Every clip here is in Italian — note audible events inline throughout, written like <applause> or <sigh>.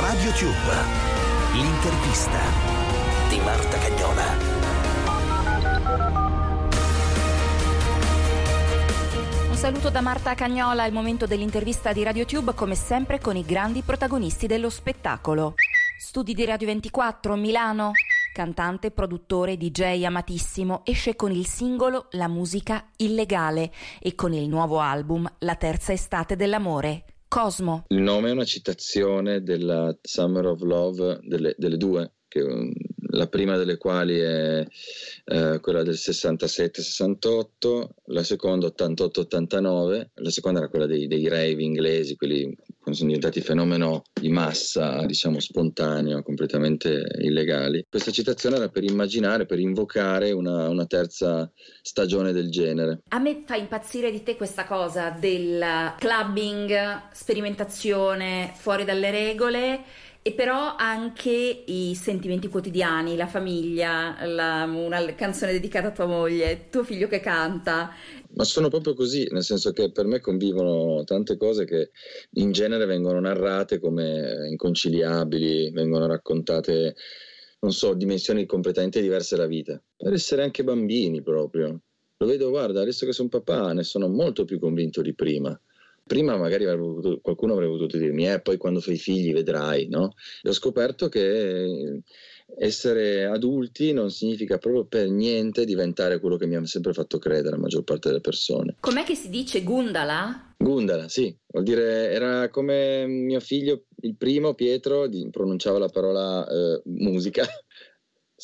Radio Tube, l'intervista di Marta Cagnola. Un saluto da Marta Cagnola al momento dell'intervista di RadioTube, come sempre con i grandi protagonisti dello spettacolo. Studi di Radio 24, Milano. Cantante, produttore, DJ amatissimo, esce con il singolo La musica illegale e con il nuovo album La terza estate dell'amore. Cosmo. Il nome è una citazione della Summer of Love delle, delle due, che la prima delle quali è eh, quella del 67-68, la seconda 88-89, la seconda era quella dei, dei rave inglesi, quelli quando sono diventati fenomeno di massa, diciamo spontaneo, completamente illegali. Questa citazione era per immaginare, per invocare una, una terza stagione del genere. A me fa impazzire di te questa cosa del clubbing, sperimentazione fuori dalle regole e però anche i sentimenti quotidiani, la famiglia, la, una canzone dedicata a tua moglie, tuo figlio che canta. Ma sono proprio così, nel senso che per me convivono tante cose che in genere vengono narrate come inconciliabili, vengono raccontate, non so, dimensioni completamente diverse della vita. Per essere anche bambini proprio. Lo vedo, guarda, adesso che sono papà ne sono molto più convinto di prima. Prima magari avrebbe potuto, qualcuno avrebbe potuto dirmi, eh, poi quando fai figli vedrai, no? E ho scoperto che essere adulti non significa proprio per niente diventare quello che mi ha sempre fatto credere la maggior parte delle persone. Com'è che si dice Gundala? Gundala, sì, vuol dire era come mio figlio, il primo Pietro, pronunciava la parola eh, musica.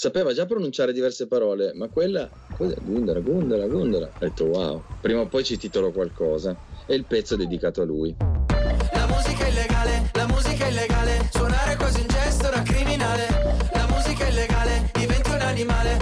Sapeva già pronunciare diverse parole, ma quella, cos'è? Gundala, Gundala, Gundala. Ho detto wow, prima o poi ci titolo qualcosa e il pezzo è dedicato a lui. La musica è illegale, la musica è illegale, suonare quasi un gesto da criminale. La musica è illegale, diventi un animale,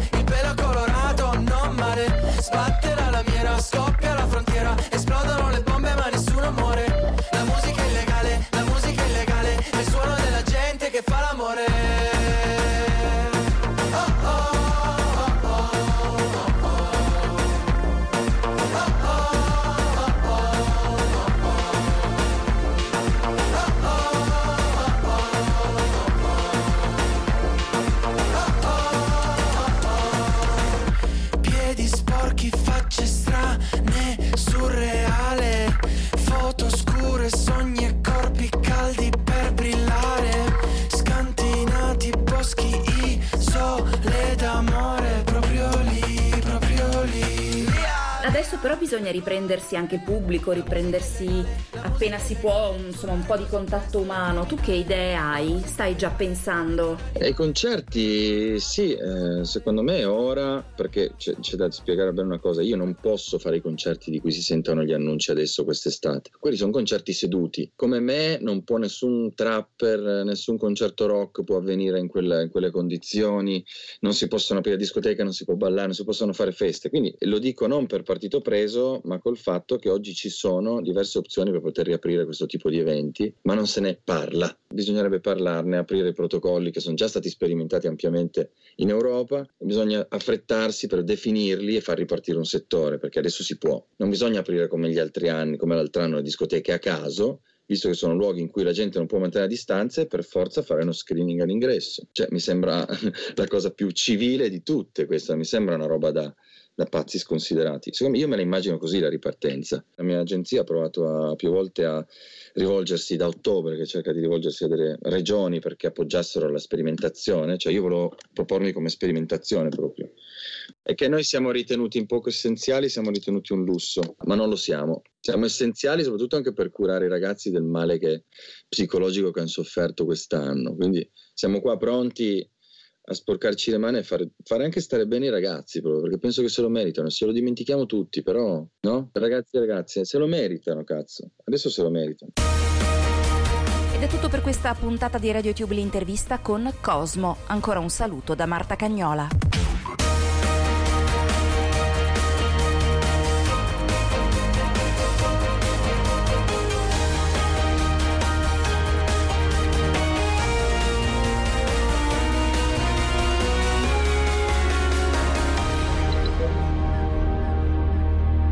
però bisogna riprendersi anche pubblico, riprendersi appena si può insomma, un po' di contatto umano. Tu che idee hai? Stai già pensando? I concerti, sì, eh, secondo me ora, perché c'è, c'è, da spiegare bene una cosa, io non posso fare i concerti di cui si sentono gli annunci adesso quest'estate. Quelli sono concerti seduti. Come me non può nessun trapper, nessun concerto rock può avvenire in, quella, in quelle condizioni, non si possono aprire discoteche, non si può ballare, non si possono fare feste. Quindi lo dico non per partito preso, ma col fatto che oggi ci sono diverse opzioni per poter riaprire questo tipo di eventi, ma non se ne parla. Bisognerebbe parlarne, aprire i protocolli che sono già stati sperimentati ampiamente in Europa, bisogna affrettarsi per definirli e far ripartire un settore, perché adesso si può. Non bisogna aprire come gli altri anni, come l'altro anno le discoteche a caso, visto che sono luoghi in cui la gente non può mantenere distanze, per forza fare uno screening all'ingresso. Cioè, mi sembra <laughs> la cosa più civile di tutte questa, mi sembra una roba da, da pazzi sconsiderati. Secondo me io me la immagino così la ripartenza. La mia agenzia ha provato a, più volte a rivolgersi da ottobre, che cerca di rivolgersi a delle regioni perché appoggiassero la sperimentazione, cioè io volevo propormi come sperimentazione proprio. E che noi siamo ritenuti un poco essenziali, siamo ritenuti un lusso, ma non lo siamo. Siamo essenziali soprattutto anche per curare i ragazzi del male che, psicologico che hanno sofferto quest'anno. Quindi siamo qua pronti a sporcarci le mani e fare, fare, anche stare bene i ragazzi, proprio, perché penso che se lo meritano, se lo dimentichiamo tutti, però, no? Ragazzi e ragazze, se lo meritano, cazzo, adesso se lo meritano. Ed è tutto per questa puntata di RadioTube l'intervista con Cosmo. Ancora un saluto da Marta Cagnola.